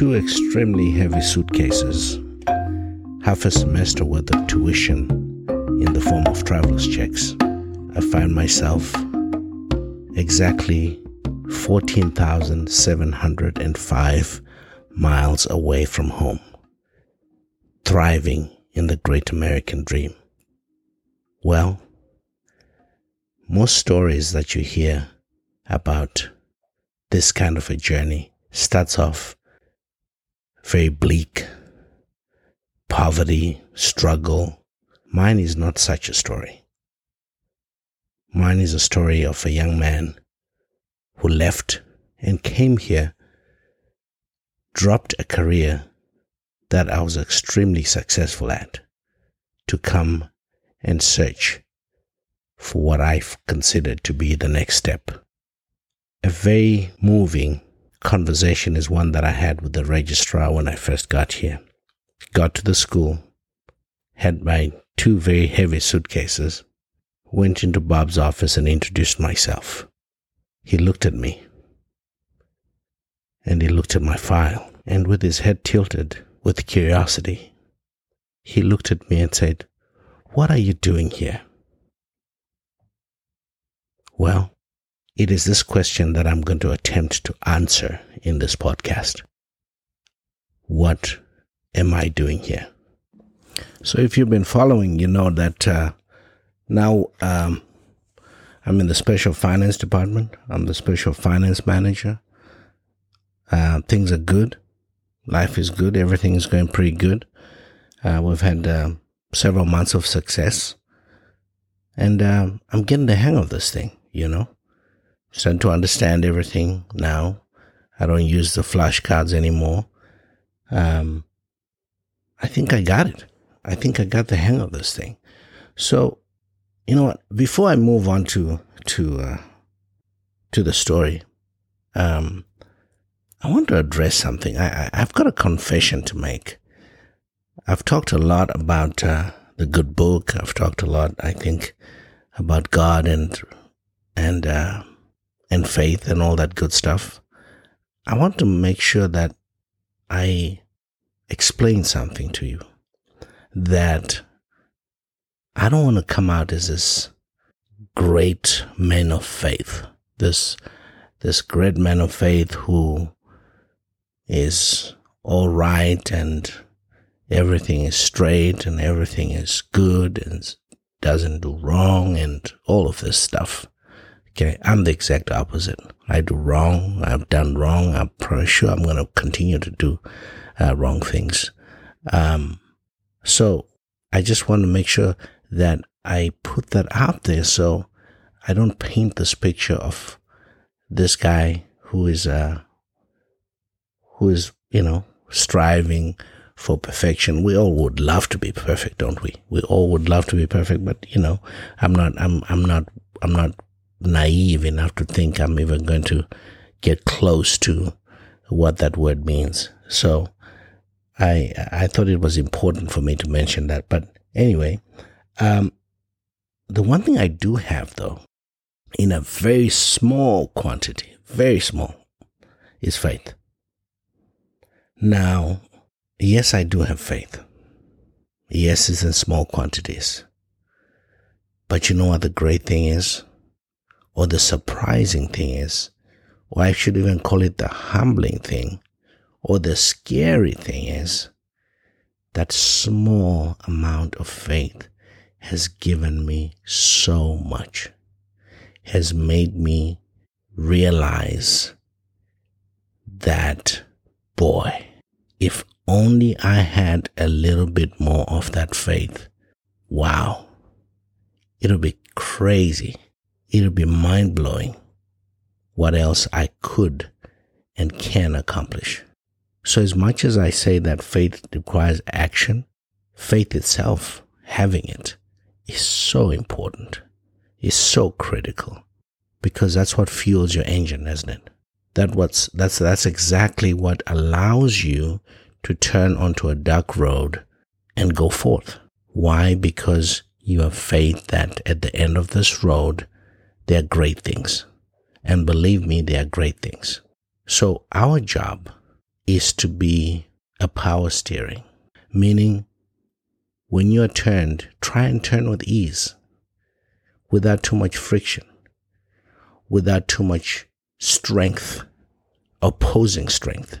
two extremely heavy suitcases, half a semester worth of tuition in the form of traveler's checks, I find myself exactly 14,705 miles away from home, thriving in the great American dream. Well, most stories that you hear about this kind of a journey starts off very bleak, poverty, struggle. Mine is not such a story. Mine is a story of a young man who left and came here, dropped a career that I was extremely successful at to come and search for what I've considered to be the next step. A very moving conversation is one that I had with the registrar when I first got here. Got to the school, had my two very heavy suitcases, went into Bob's office and introduced myself. He looked at me and he looked at my file, and with his head tilted with curiosity, he looked at me and said, What are you doing here? Well, it is this question that I'm going to attempt to answer in this podcast. What am I doing here? So, if you've been following, you know that uh, now um, I'm in the special finance department. I'm the special finance manager. Uh, things are good. Life is good. Everything is going pretty good. Uh, we've had uh, several months of success. And um, I'm getting the hang of this thing, you know starting to understand everything now. I don't use the flashcards anymore. Um, I think I got it. I think I got the hang of this thing. So, you know what? Before I move on to to uh, to the story, um, I want to address something. I, I have got a confession to make. I've talked a lot about uh, the good book. I've talked a lot, I think, about God and and uh, and faith and all that good stuff, I want to make sure that I explain something to you that I don't want to come out as this great man of faith, this this great man of faith who is all right and everything is straight and everything is good and doesn't do wrong and all of this stuff. Okay, I'm the exact opposite. I do wrong. I've done wrong. I'm pretty sure I'm going to continue to do uh, wrong things. Um, so I just want to make sure that I put that out there so I don't paint this picture of this guy who is, uh, who is, you know, striving for perfection. We all would love to be perfect, don't we? We all would love to be perfect, but you know, I'm not, I'm, I'm not, I'm not naive enough to think I'm even going to get close to what that word means. So I I thought it was important for me to mention that. But anyway, um, the one thing I do have though, in a very small quantity, very small, is faith. Now, yes, I do have faith. Yes, it's in small quantities. But you know what the great thing is? Or the surprising thing is, or I should even call it the humbling thing, or the scary thing is, that small amount of faith has given me so much, has made me realize that, boy, if only I had a little bit more of that faith, wow, it'll be crazy it'll be mind blowing what else I could and can accomplish. So, as much as I say that faith requires action, faith itself, having it, is so important, is so critical, because that's what fuels your engine, isn't it? That what's that's that's exactly what allows you to turn onto a dark road and go forth. Why? Because you have faith that at the end of this road they are great things. And believe me, they are great things. So our job is to be a power steering, meaning when you are turned, try and turn with ease, without too much friction, without too much strength, opposing strength.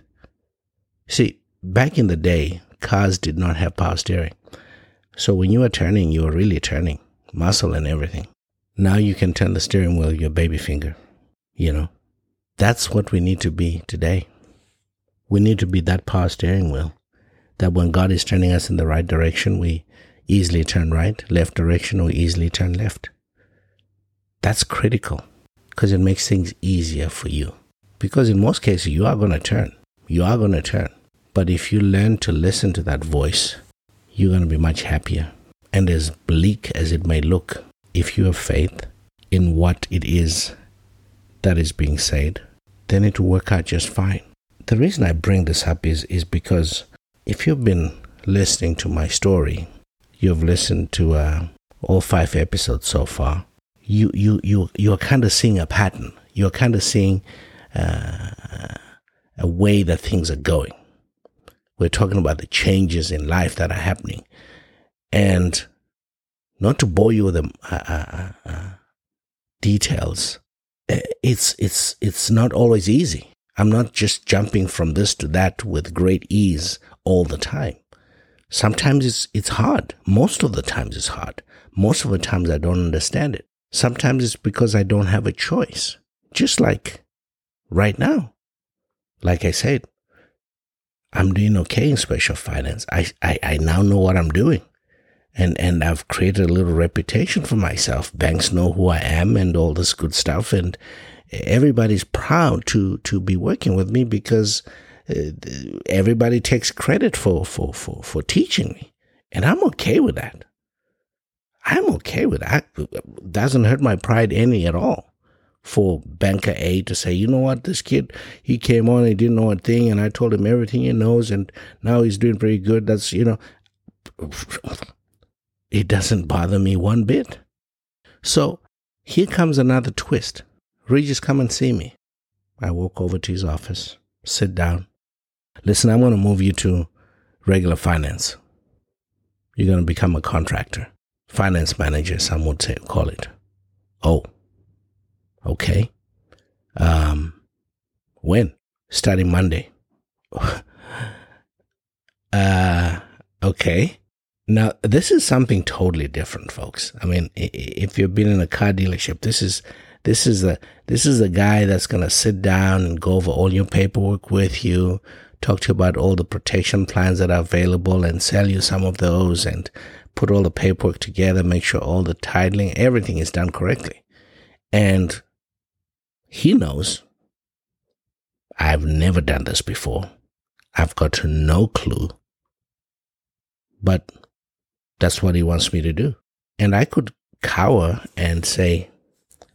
See, back in the day, cars did not have power steering. So when you were turning, you were really turning, muscle and everything. Now you can turn the steering wheel your baby finger. You know, that's what we need to be today. We need to be that power steering wheel that when God is turning us in the right direction, we easily turn right, left direction, we easily turn left. That's critical because it makes things easier for you. Because in most cases, you are going to turn. You are going to turn. But if you learn to listen to that voice, you're going to be much happier. And as bleak as it may look, if you have faith in what it is that is being said, then it will work out just fine. The reason I bring this up is, is because if you've been listening to my story, you've listened to uh, all five episodes so far, you, you, you, you're kind of seeing a pattern. You're kind of seeing uh, a way that things are going. We're talking about the changes in life that are happening. And not to bore you with the uh, uh, uh, details, eh, it's, it's, it's not always easy. I'm not just jumping from this to that with great ease all the time. Sometimes it's, it's hard. Most of the times it's hard. Most of the times I don't understand it. Sometimes it's because I don't have a choice. Just like right now. Like I said, I'm doing okay in special finance. I, I, I now know what I'm doing. And, and I've created a little reputation for myself. Banks know who I am and all this good stuff. And everybody's proud to, to be working with me because uh, everybody takes credit for, for, for, for teaching me. And I'm okay with that. I'm okay with that. It doesn't hurt my pride any at all for banker A to say, you know what, this kid, he came on, he didn't know a thing, and I told him everything he knows, and now he's doing pretty good. That's, you know, it doesn't bother me one bit. So here comes another twist. Regis, come and see me. I walk over to his office, sit down. Listen, I'm going to move you to regular finance. You're going to become a contractor, finance manager, some would say, call it. Oh, Okay. Um, when? Starting Monday. uh, okay. Now, this is something totally different, folks. I mean, if you've been in a car dealership, this is, this is the, this is the guy that's going to sit down and go over all your paperwork with you, talk to you about all the protection plans that are available and sell you some of those and put all the paperwork together, make sure all the titling, everything is done correctly. And he knows I've never done this before. I've got no clue. But that's what he wants me to do. And I could cower and say,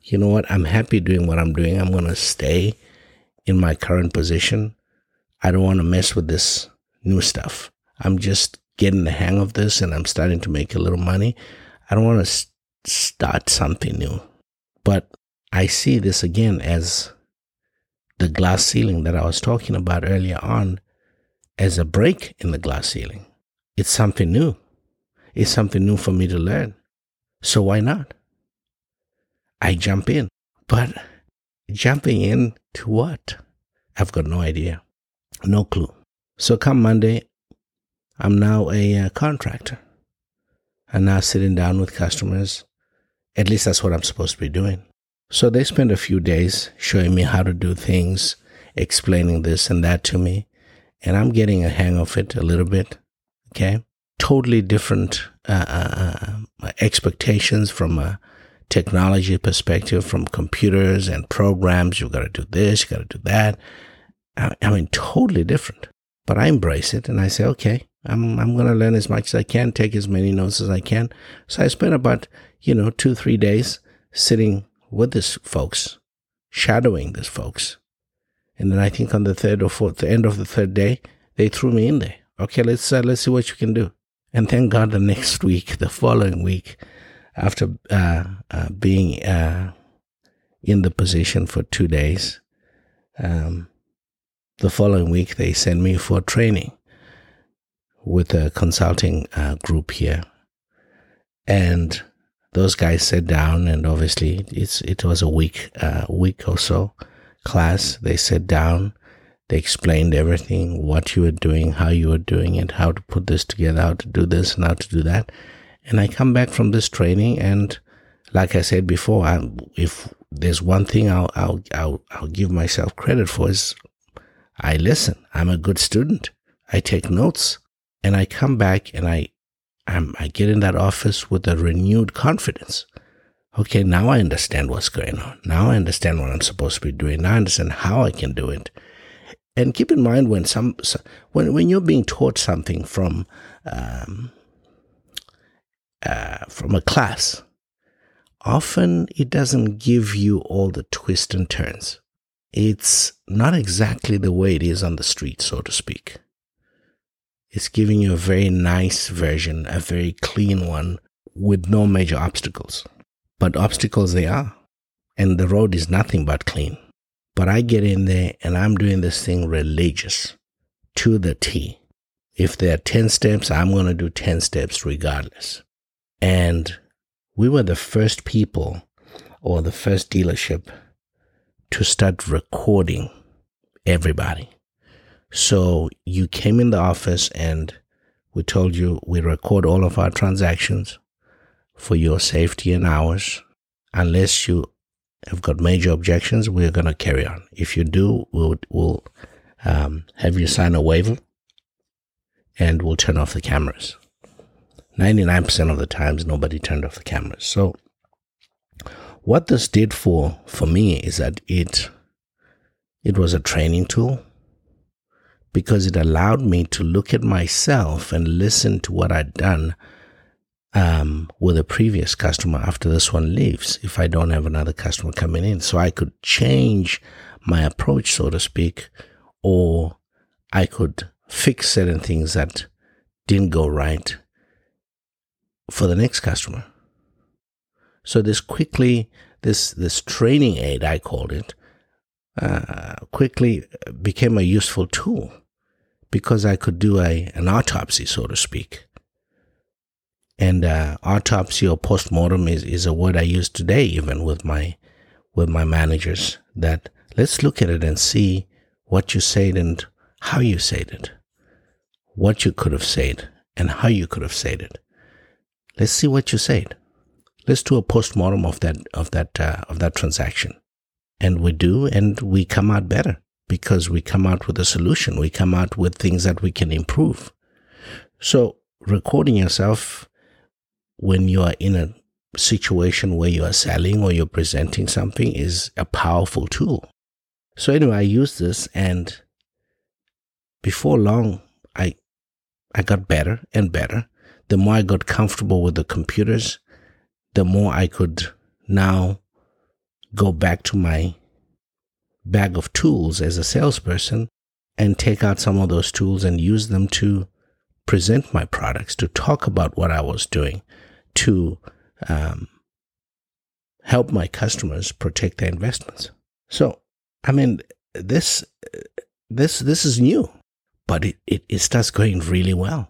you know what? I'm happy doing what I'm doing. I'm going to stay in my current position. I don't want to mess with this new stuff. I'm just getting the hang of this and I'm starting to make a little money. I don't want to start something new. But I see this again as the glass ceiling that I was talking about earlier on as a break in the glass ceiling. It's something new. It's something new for me to learn. So why not? I jump in. But jumping in to what? I've got no idea. No clue. So come Monday, I'm now a uh, contractor. I'm now sitting down with customers. At least that's what I'm supposed to be doing. So they spent a few days showing me how to do things, explaining this and that to me. And I'm getting a hang of it a little bit. Okay. Totally different uh, uh, uh, expectations from a technology perspective, from computers and programs. You've got to do this, you've got to do that. I, I mean, totally different. But I embrace it and I say, okay, I'm, I'm going to learn as much as I can, take as many notes as I can. So I spent about, you know, two, three days sitting with this folks, shadowing this folks. And then I think on the third or fourth, the end of the third day, they threw me in there. Okay, let's uh, let's see what you can do. And thank God, the next week, the following week, after uh, uh, being uh, in the position for two days, um, the following week, they sent me for training with a consulting uh, group here. And those guys sat down, and obviously, it's it was a week, uh, week or so class. They sat down, they explained everything, what you were doing, how you were doing it, how to put this together, how to do this, and how to do that. And I come back from this training, and like I said before, I, if there's one thing I'll, I'll I'll I'll give myself credit for is I listen. I'm a good student. I take notes, and I come back and I I'm, I get in that office with a renewed confidence. Okay, now I understand what's going on. Now I understand what I'm supposed to be doing. Now I understand how I can do it. And keep in mind when some when when you're being taught something from um, uh, from a class, often it doesn't give you all the twists and turns. It's not exactly the way it is on the street, so to speak. It's giving you a very nice version, a very clean one with no major obstacles. But obstacles they are. And the road is nothing but clean. But I get in there and I'm doing this thing religious to the T. If there are 10 steps, I'm going to do 10 steps regardless. And we were the first people or the first dealership to start recording everybody. So you came in the office and we told you we record all of our transactions for your safety and ours. Unless you have got major objections, we're going to carry on. If you do, we'll, we'll um, have you sign a waiver and we'll turn off the cameras. 99% of the times, nobody turned off the cameras. So, what this did for, for me is that it, it was a training tool because it allowed me to look at myself and listen to what I'd done um, with a previous customer after this one leaves if I don't have another customer coming in. So I could change my approach, so to speak, or I could fix certain things that didn't go right for the next customer. So this quickly, this this training aid, I called it, uh, quickly became a useful tool because I could do a an autopsy, so to speak, and uh, autopsy or postmortem is, is a word I use today, even with my with my managers. That let's look at it and see what you said and how you said it, what you could have said and how you could have said it. Let's see what you said. Let's do a postmortem of that of that uh, of that transaction, and we do, and we come out better because we come out with a solution. We come out with things that we can improve. So recording yourself when you are in a situation where you are selling or you're presenting something is a powerful tool. So anyway, I used this and before long I I got better and better. The more I got comfortable with the computers, the more I could now go back to my bag of tools as a salesperson and take out some of those tools and use them to present my products, to talk about what I was doing, to um, help my customers protect their investments. So, I mean, this this this is new, but it, it, it starts going really well.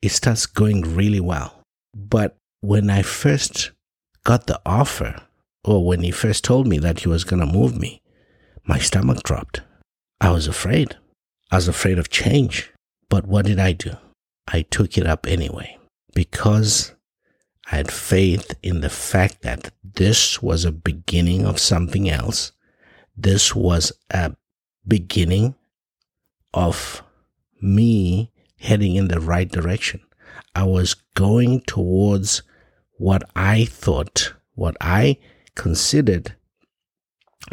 It starts going really well. But when I first got the offer, or when he first told me that he was going to move me, my stomach dropped. I was afraid. I was afraid of change. But what did I do? I took it up anyway because had faith in the fact that this was a beginning of something else. This was a beginning of me heading in the right direction. I was going towards what I thought, what I considered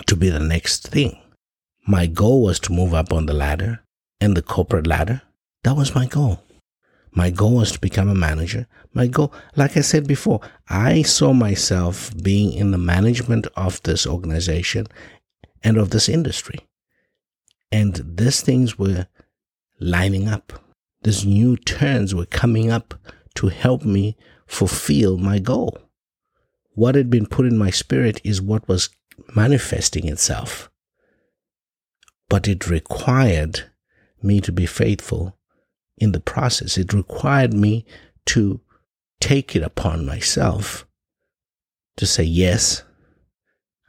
to be the next thing. My goal was to move up on the ladder and the corporate ladder. That was my goal. My goal was to become a manager. My goal, like I said before, I saw myself being in the management of this organization and of this industry. And these things were lining up. These new turns were coming up to help me fulfill my goal. What had been put in my spirit is what was manifesting itself. but it required me to be faithful in the process. It required me to take it upon myself to say, yes,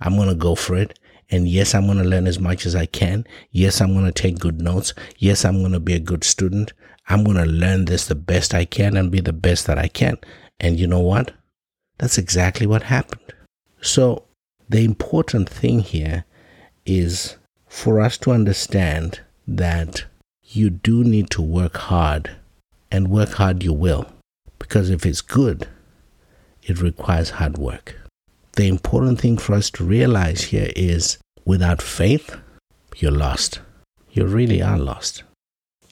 I'm going to go for it. And yes, I'm going to learn as much as I can. Yes, I'm going to take good notes. Yes, I'm going to be a good student. I'm going to learn this the best I can and be the best that I can. And you know what? That's exactly what happened. So the important thing here is for us to understand that you do need to work hard and work hard you will. Because if it's good, it requires hard work. The important thing for us to realize here is without faith, you're lost. You really are lost.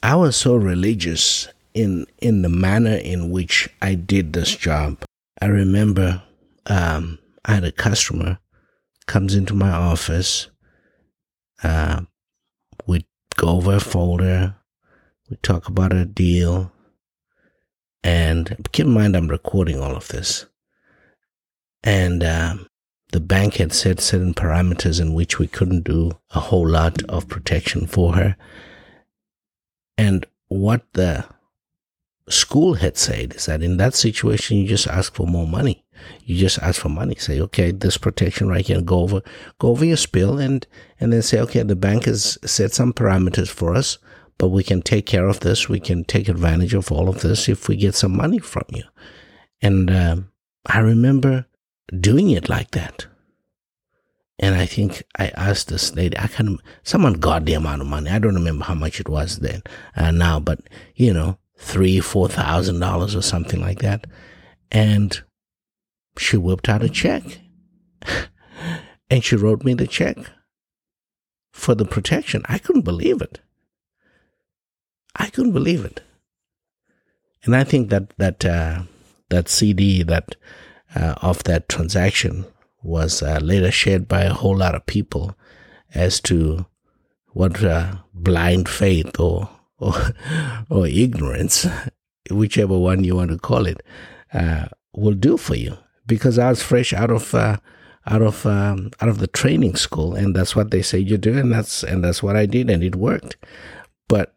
I was so religious in in the manner in which I did this job. I remember um, I had a customer comes into my office. Uh, go over a folder. We talk about a deal. And keep in mind, I'm recording all of this. And um, the bank had set certain parameters in which we couldn't do a whole lot of protection for her. And what the school had said is that in that situation, you just ask for more money. You just ask for money. Say, okay, this protection right here, and go over, go over your spill and, and then say, okay, the bank has set some parameters for us, but we can take care of this. We can take advantage of all of this if we get some money from you. And, um, I remember doing it like that. And I think I asked this lady, I can, someone got the amount of money. I don't remember how much it was then, uh, now, but you know, three, four thousand dollars or something like that. And she whipped out a check and she wrote me the check for the protection. I couldn't believe it. I couldn't believe it. And I think that, that, uh, that CD, that uh, of that transaction was uh, later shared by a whole lot of people as to what uh, blind faith or or, or ignorance, whichever one you want to call it, uh, will do for you. Because I was fresh out of uh, out of um, out of the training school, and that's what they say you do, and that's and that's what I did, and it worked. But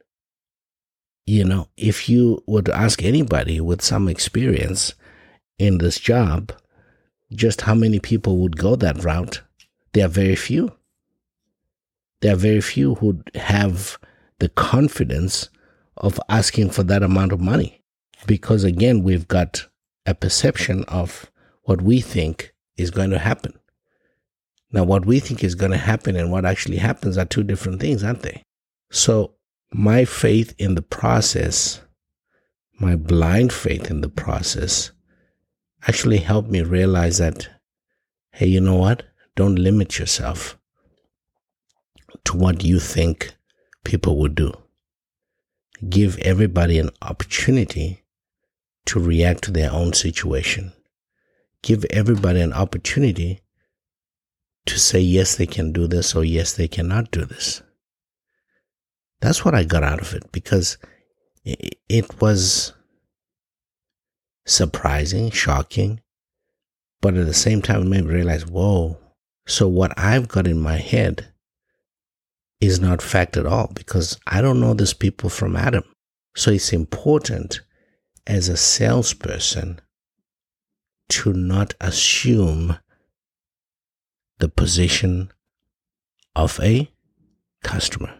you know, if you were to ask anybody with some experience in this job, just how many people would go that route, there are very few. There are very few who have the confidence of asking for that amount of money. Because again, we've got a perception of what we think is going to happen. Now, what we think is going to happen and what actually happens are two different things, aren't they? So, my faith in the process, my blind faith in the process, actually helped me realize that, hey, you know what? Don't limit yourself to what you think people would do. Give everybody an opportunity to react to their own situation. Give everybody an opportunity to say, yes, they can do this or yes, they cannot do this. That's what I got out of it because it was surprising, shocking, but at the same time, it made me realize, whoa, so what I've got in my head is not fact at all because I don't know these people from Adam. So it's important as a salesperson to not assume the position of a customer.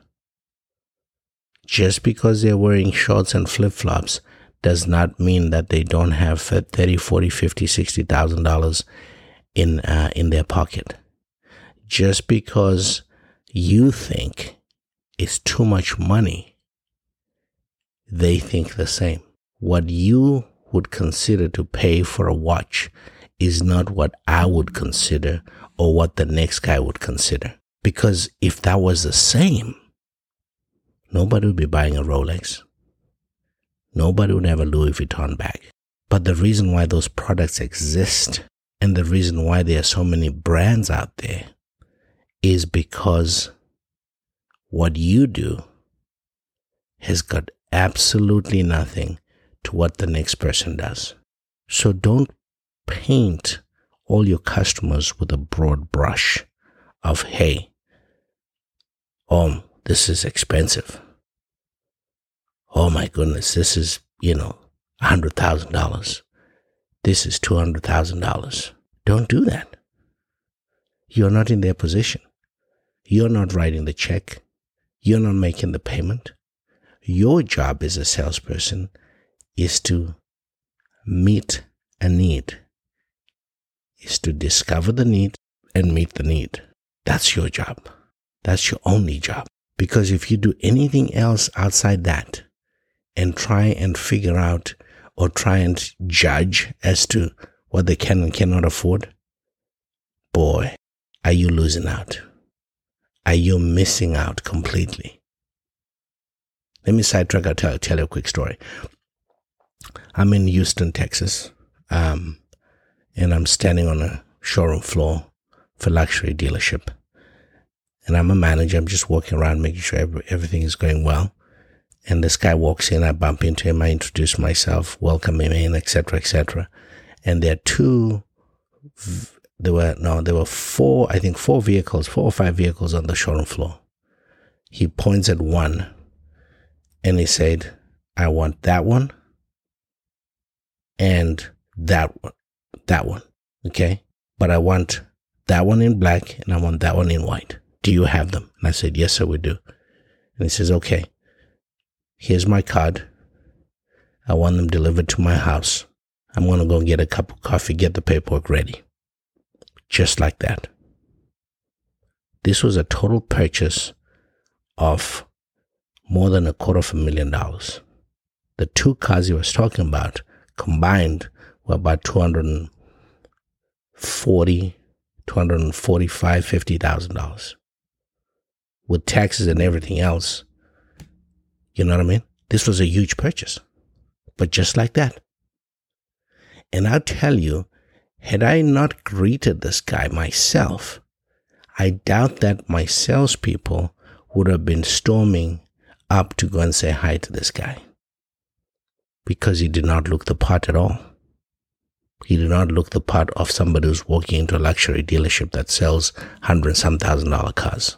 Just because they're wearing shorts and flip flops does not mean that they don't have 30, 40, 50, 60,000 dollars in uh, in their pocket. Just because you think is too much money, they think the same. What you would consider to pay for a watch is not what I would consider or what the next guy would consider. Because if that was the same, nobody would be buying a Rolex. Nobody would have a Louis Vuitton bag. But the reason why those products exist and the reason why there are so many brands out there is because what you do has got absolutely nothing to what the next person does. So don't paint all your customers with a broad brush of, hey, um, this is expensive. Oh my goodness, this is, you know, $100,000. This is $200,000. Don't do that. You're not in their position. You're not writing the check. You're not making the payment. Your job as a salesperson is to meet a need, is to discover the need and meet the need. That's your job. That's your only job. Because if you do anything else outside that and try and figure out or try and judge as to what they can and cannot afford, boy, are you losing out? Are you missing out completely? Let me sidetrack. I'll tell, tell you a quick story. I'm in Houston, Texas, um, and I'm standing on a showroom floor for luxury dealership. And I'm a manager. I'm just walking around making sure every, everything is going well. And this guy walks in. I bump into him. I introduce myself, welcome him in, etc., etc. And there are two. There were no. There were four. I think four vehicles, four or five vehicles on the showroom floor. He points at one, and he said, "I want that one, and that one, that one. Okay, but I want that one in black, and I want that one in white." Do you have them? And I said, Yes, sir, we do. And he says, Okay, here's my card. I want them delivered to my house. I'm going to go get a cup of coffee, get the paperwork ready. Just like that. This was a total purchase of more than a quarter of a million dollars. The two cars he was talking about combined were about 240, 245, $50,000 with taxes and everything else. You know what I mean? This was a huge purchase, but just like that. And I'll tell you, had I not greeted this guy myself, I doubt that my salespeople would have been storming up to go and say hi to this guy because he did not look the part at all. He did not look the part of somebody who's walking into a luxury dealership that sells hundred some thousand dollar cars.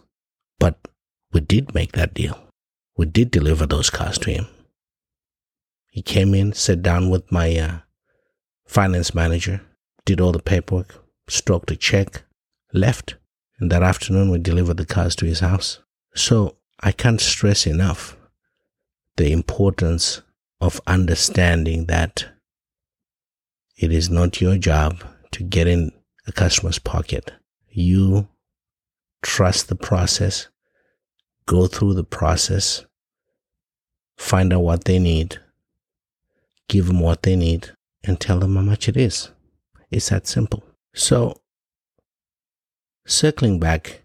But we did make that deal. We did deliver those cars to him. He came in, sat down with my uh, finance manager, did all the paperwork, stroked a check, left. And that afternoon, we delivered the cars to his house. So I can't stress enough the importance of understanding that it is not your job to get in a customer's pocket. You trust the process, go through the process, find out what they need, give them what they need, and tell them how much it is. It's that simple. So, circling back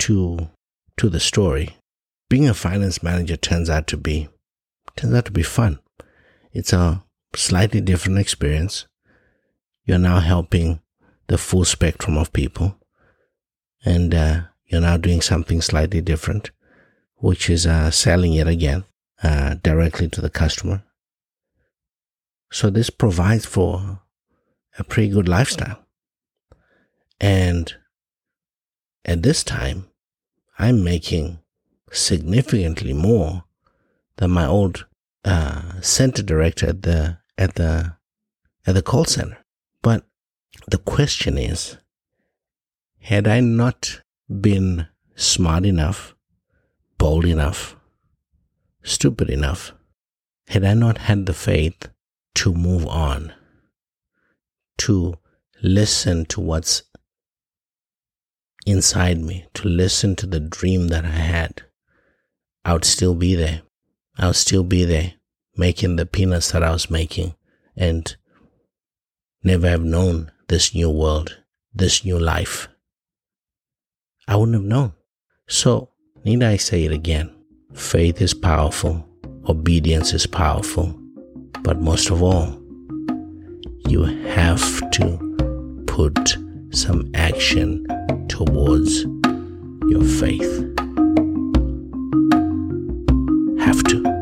to to the story, being a finance manager turns out to be turns out to be fun. It's a slightly different experience. You're now helping the full spectrum of people and uh, you're now doing something slightly different, which is uh, selling it again uh, directly to the customer. So this provides for a pretty good lifestyle. And at this time, I'm making significantly more than my old uh, center director at the at the at the call center. But the question is, had I not been smart enough, bold enough, stupid enough, had I not had the faith to move on, to listen to what's inside me, to listen to the dream that I had, I would still be there. I would still be there making the peanuts that I was making and never have known this new world, this new life. I wouldn't have known. So, need I say it again? Faith is powerful, obedience is powerful, but most of all, you have to put some action towards your faith. Have to.